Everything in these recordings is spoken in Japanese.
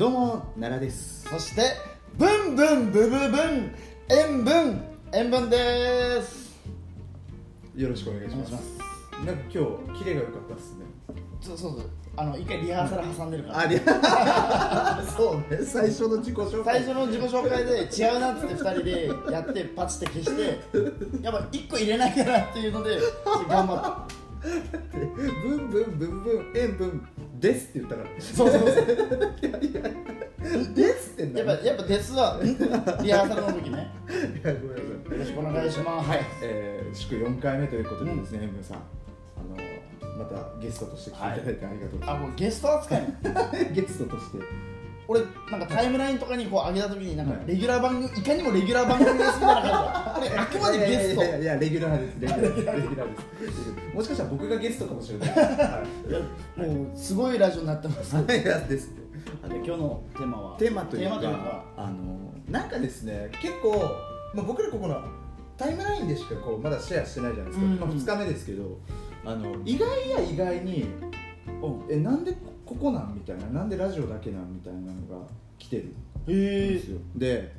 どうも奈良です。そしてブンブンブブブン塩分塩分です。よろしくお願いします。なんか今日キレが良かったですね。そうそうそうあの一回リハーサル挟んでるから。あり そうね。最初の自己紹介。最初の自己紹介で違うなっつって2人でやってパチって消して やっぱ1個入れなきゃなっていうので頑張っブンブンブンブン塩分ですって言ったから。たそうそうそう。ですってやっぱやっぱです。は んリハーサルの時ね。いやごめんなさい。よろしくお願いします。はい、えー、祝4回目ということでですね、塩分さん。あのまたゲストとして来ていただいてありがとうございあもうゲスト扱います、ゲストとして。俺なんかタイムラインとかにこう上げた時になんかはい。レギュラー番組いかにもレギュラー番組ですみたいな感じ あくまでゲスト。いやいやレギュラーです。レギュラーです。もしかしたら僕がゲストかもしれない。はい。もうすごいラジオになってます。いやですで今日のテーマは？テーマというかあのなんかですね結構、まあ、僕らここのタイムラインでしかこうまだシェアしてないじゃないですか、うんまあ、2日目ですけどあの意外や意外にうんえなんでここなんみたいななんでラジオだけなんみたいなのが来てるんですよ。で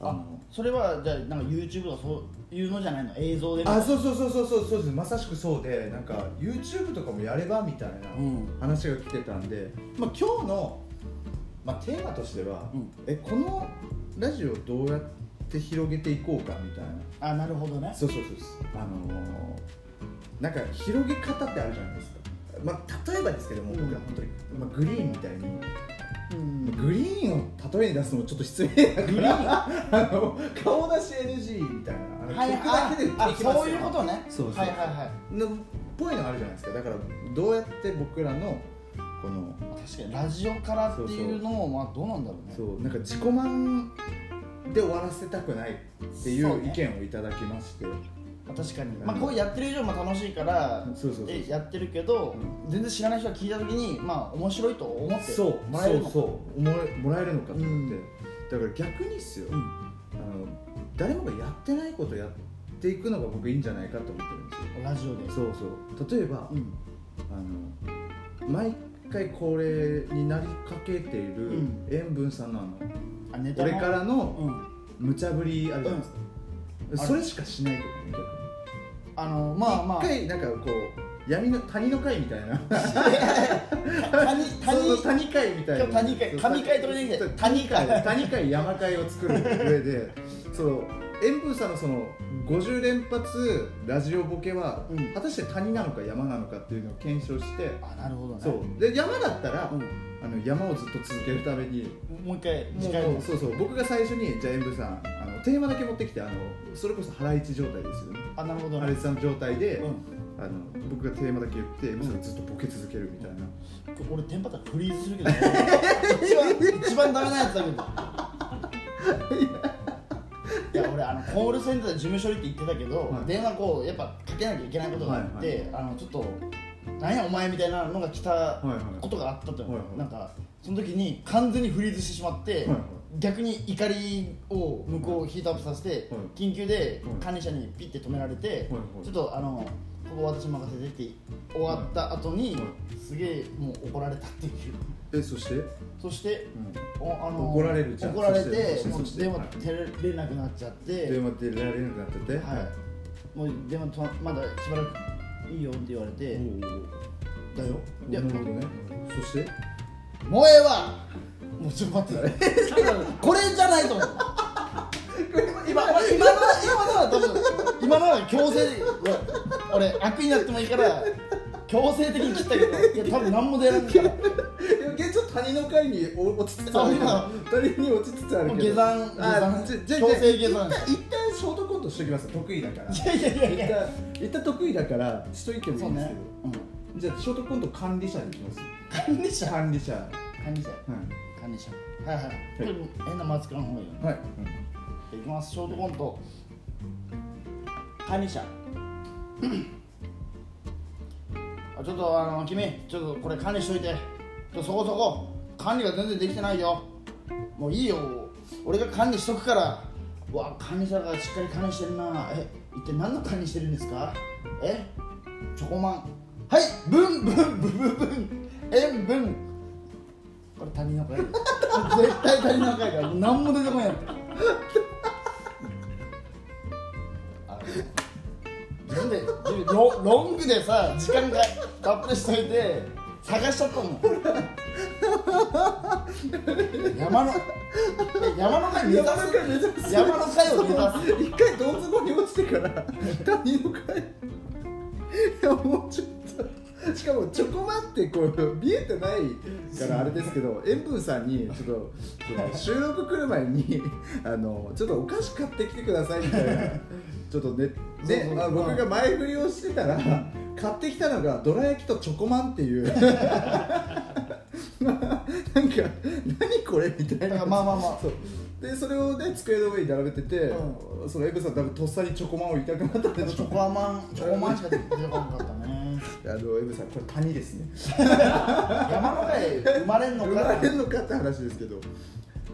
ああのそれはじゃあなんか YouTube とかそういうのじゃないの？映像で？あそうそうそうそうそうそうです。まさしくそうでなんか YouTube とかもやればみたいなうん。話が来てたんで、まあ、今日の、まあ、テーマとしては、うん。えこのラジオどうやって広げていこうかみたいな。あなるほどね。そうそうそうあのーなんか広げ方ってあるじゃないですか、まあ、例えばですけども、うん。僕ら本当に、まあ、グリーンみたいに、うん。グリーンを例えに出すのもちょっと失礼だから あの顔出し NG みたいなはい曲だけであできますよそういうことね。そうそうはいはいはい。のっぽいのあるじゃないですか。だからどうやって僕らのこの確かにラジオからっていうのもまあどうなんだろうね。そうなんか自己満で終わらせたくないっていそうね。う意見をいただきまして。まあ確かに。うんまあこうやってる以上も楽しいからやってるけど全然知らない人が聞いた時にまあ面白いと思ってそうもらえるのそうそう。もらえもらえるのかと思って、うん。だから逆にっすよ、うん。あの誰もがやってないことやっていくのが僕いいんじゃないかと思ってるんですよ。ラジオで。そうそう。例えば、うん。あの毎回恒例になりかけているうん。塩分さんのあのあネタの？俺からのうん。無茶ぶりあるじゃないですか、うん。それしかしないと思うあのまあまあ。一回なんかこう闇の谷の会みたいな。谷 そうそう谷谷会みたいな。今日谷会神会とかじゃなくて谷会。谷会山会を作る上でその塩分さんのその50連発ラジオボケは、うん。果たして谷なのか山なのかっていうのを検証して、あなるほどね。そう。で山だったら、うん。あの山をずっと続けるためにもう一回次もうそうそう。僕が最初にじゃあ塩分さんあのテーマだけ持ってきてあのそれこそハライチ状態ですよね。あなるほどね。ハライチさんの状態で、うん。あの僕がテーマだけ言って塩分さん。がずっとボケ続けるみたいな、俺テンパったらフリーズするけどね。一番一番ダメなやつだけど コールセンターで事務処理って言ってたけど、はい。電話こうやっぱかけなきゃいけないことがあって、はいあのちょっと何やお前みたいなのが来たはいはいことがあったと、はいはいなんかその時に完全にフリーズしてしまって、はいはい。逆に怒りを向こうヒートアップさせて、はい。緊急ではい。管理者にピッて止められて、はいはい。ちょっとあのここ私任せてって終わった後に、はいすげえもう怒られたっていう。えそして、そしてうん。おあの怒られるじゃん。怒られててそしてそして。もう電話はい出れなくなっちゃって、電話出られなくなってて、はい、もう電話とまだしばらくいいよって言われて、だよ。いやなるほどね。そして？もうええわ。もうちょっと待って。これじゃないと思う。今今のは今のは多分今のは強制俺悪になってもいいから強制的に切ったけどいや多分何も出らんから。いや現状谷の会にお落ちつつあるけどあ谷に落ちつつあるけど。下山下あ山強制下一山旦一旦ショートコントしときます得意だから。いやいやいやいや。一旦得意だからしといてもいいんですけそうね。ど、じゃあショートコント管理者でいきます。管理者。管理者。管理者。は管理者。はいはい、これ変なマスクの方がいいよね。い、はいいきます。ショートコント。管理者。あちょっとあの君ちょっとこれ管理しといて。ちょそこそこ。管理が全然できてないよ。もういいよ。俺が管理しとくから。うわ管理者がしっかり管理してるな。え一体何の管理してるんですか？え？チョコマン。はいブンブンブブブン。塩分これ谷の会 絶対谷の会だ。何も出てこない。やってでロロングでさ時間がたっぷりしといて探しちゃったもん。山の山の会目指山の会目指す。す山の会を目指す。一回どん底に落ちてから谷の会いやもうちょっと。しかもチョコマってこう見えてないからあれですけど塩分さんにちょっと収録来る前にあのちょっとお菓子買ってきてくださいみたいな ちょっとねあ僕が前振りをしてたら買ってきたのがどら焼きとチョコマンっていう。なんか何これみたいな。まあまあまあ。そうでそれをね机の上に並べてて、うそのエブさん多分とっさにチョコマンを言いたくなったんで。しょチョコアマン チョコマンしか出てこなかったね。あのエブさんこれ谷ですね。山の会生まれんの生かまれるのかって話ですけど、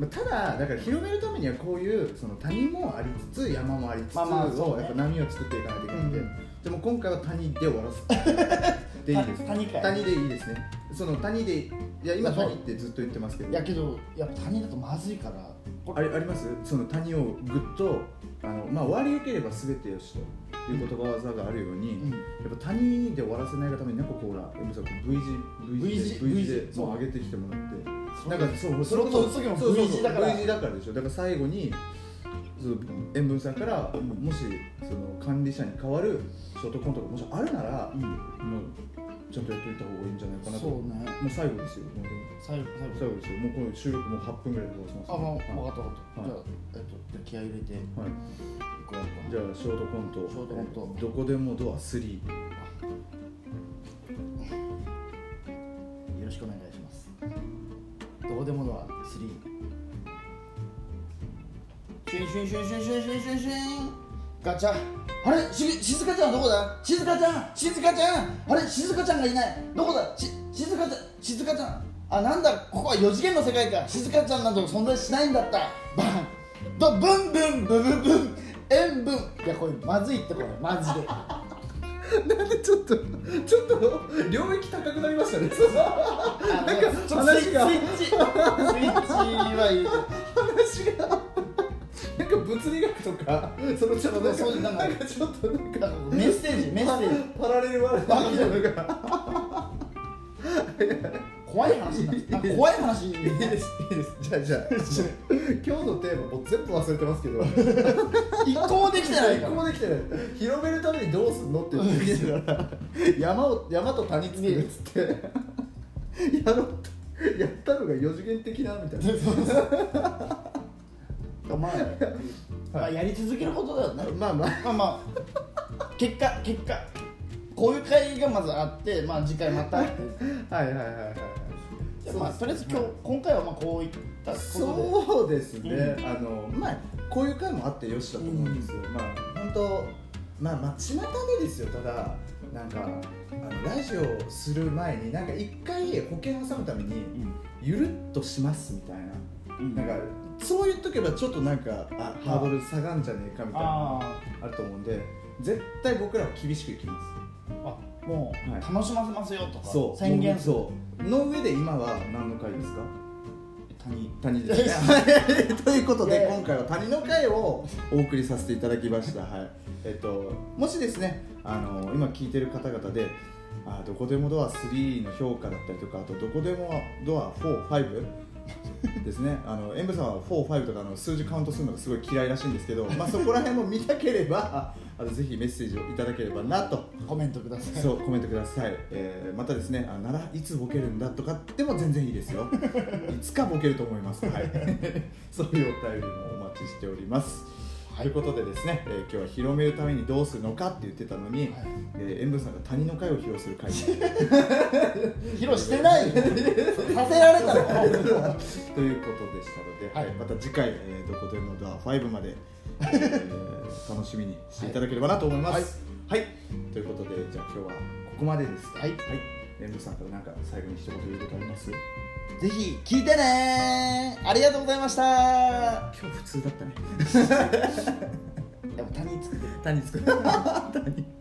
まあ、ただだから広めるためにはこういうその谷もありつつ山もありつつまあまあね。をやっぱ波を作っていかないといけないんで、うん。でも今回は谷で終わらす。でいいですた谷谷でいいですね。その谷でいや今谷ってずっと言ってますけど。いやけどやっぱ谷だとまずいからこありあります？その谷をぐっとあの、まあ、終わりよければ全てよしという言葉技があるように、うん。やっぱ谷で終わらせないがためになんかこうほら V 字 V 字 V 字 V 字 V 字でもう上げてきてもらってなんかそうスロット打つ時もそうそう V 字だから。V 字だからでしょ。だから最後にそう塩分さんからもしその管理者に代わるショートコントがもしあるなら、うん。もうちゃんとやっといた方がいいんじゃないかなと。そうね。もう最後ですよもうでも。最後最後。最後ですよ。もうこの収録もう8分ぐらいで終わらせますあ、まあ、はい。分かった分かった、はい。じゃあ、えっと、気合い入れて。い。はいくわじゃあショートコント。ショートコント。どこでもドア3よろしくお願いします。どこでもドア3シュンシュンシュンシュンシュンシュンシュンシュン。ガチャあれ？し静香ちゃんどこだ？静香ちゃん？静香ちゃん？あれ？静香ちゃんがいない。どこだ？し静香ちゃん静香ちゃん。あなんだ？ここは4次元の世界か。静香ちゃんなど存在しないんだった。バン。ドブンブンブブブン。塩分いやこれまずいってこれ。マジで。なんでちょっとちょっと領域高くなりましたね。なんか話が。スイッチスイッチはいい。話がとかそのちょっとなんかそうなんかなんかちょっとなんかメッセージメッセージ。パラレルワールドみたいなのが。怖い話になってなんか怖い話。にいいです。いいです。じゃあじゃあ今日のテーマもう全部忘れてますけど。一個もできてない一個もできてない。広めるためにどうすんのって言ってから。山を山と谷作るっつって。やろやったのが四次元的なみたいな まあ、まあやり続けることだよね。まあまあ。まあまあ。結果結果。こういう会がまずあってまあ次回また。はいはいはいはいまあとりあえず今日今回はまあこういったことで。そうですね、うあのまあ。こういう回もあってよしだと思うんですよ、まあ本当まあまあ巷でですよただ。なんかあのラジオする前になんか一回保険を挟むためにゆるっとしますみたいな。うん。なんかそう言っとけばちょっとなんかあハードル下がんじゃねえかみたいなのああると思うんで絶対僕らは厳しくいきます。ーあもうはい。楽しませますよとかそう宣言する。そう。の上で今は何の回ですか？谷。谷ですね。ということいやいや。で今回は谷の会をお送りさせていただきました、はい。えっと、もしですねあの今聞いてる方々であどこでもドア3の評価だったりとかあとどこでもドア45ですね。あの演武さんは45とかの数字カウントするのがすごい嫌いらしいんですけど、まあ、そこら辺も見たければあのぜひメッセージをいただければなと。コメントください。そうコメントください、えーまたですねあならいつボケるんだとかでも全然いいですよ。いつかボケると思います。はい。そういうお便りもお待ちしておりますということでですね、えー今日は広めるためにどうするのかって言ってたのに、はい。えー塩分さんが谷の会を披露する会。披露してない。よさせられたの。ということでしたので、はい。えーまた次回、えーどこでもドア5まで、えー 楽しみにしていただければなと思います。はい、ということでじゃあ今日はここまでです。はい。塩分さんからなんか最後に一言言うことあります？ぜひ聞いてねありがとうございました今日普通だったね。でも谷作ってる谷作る。谷。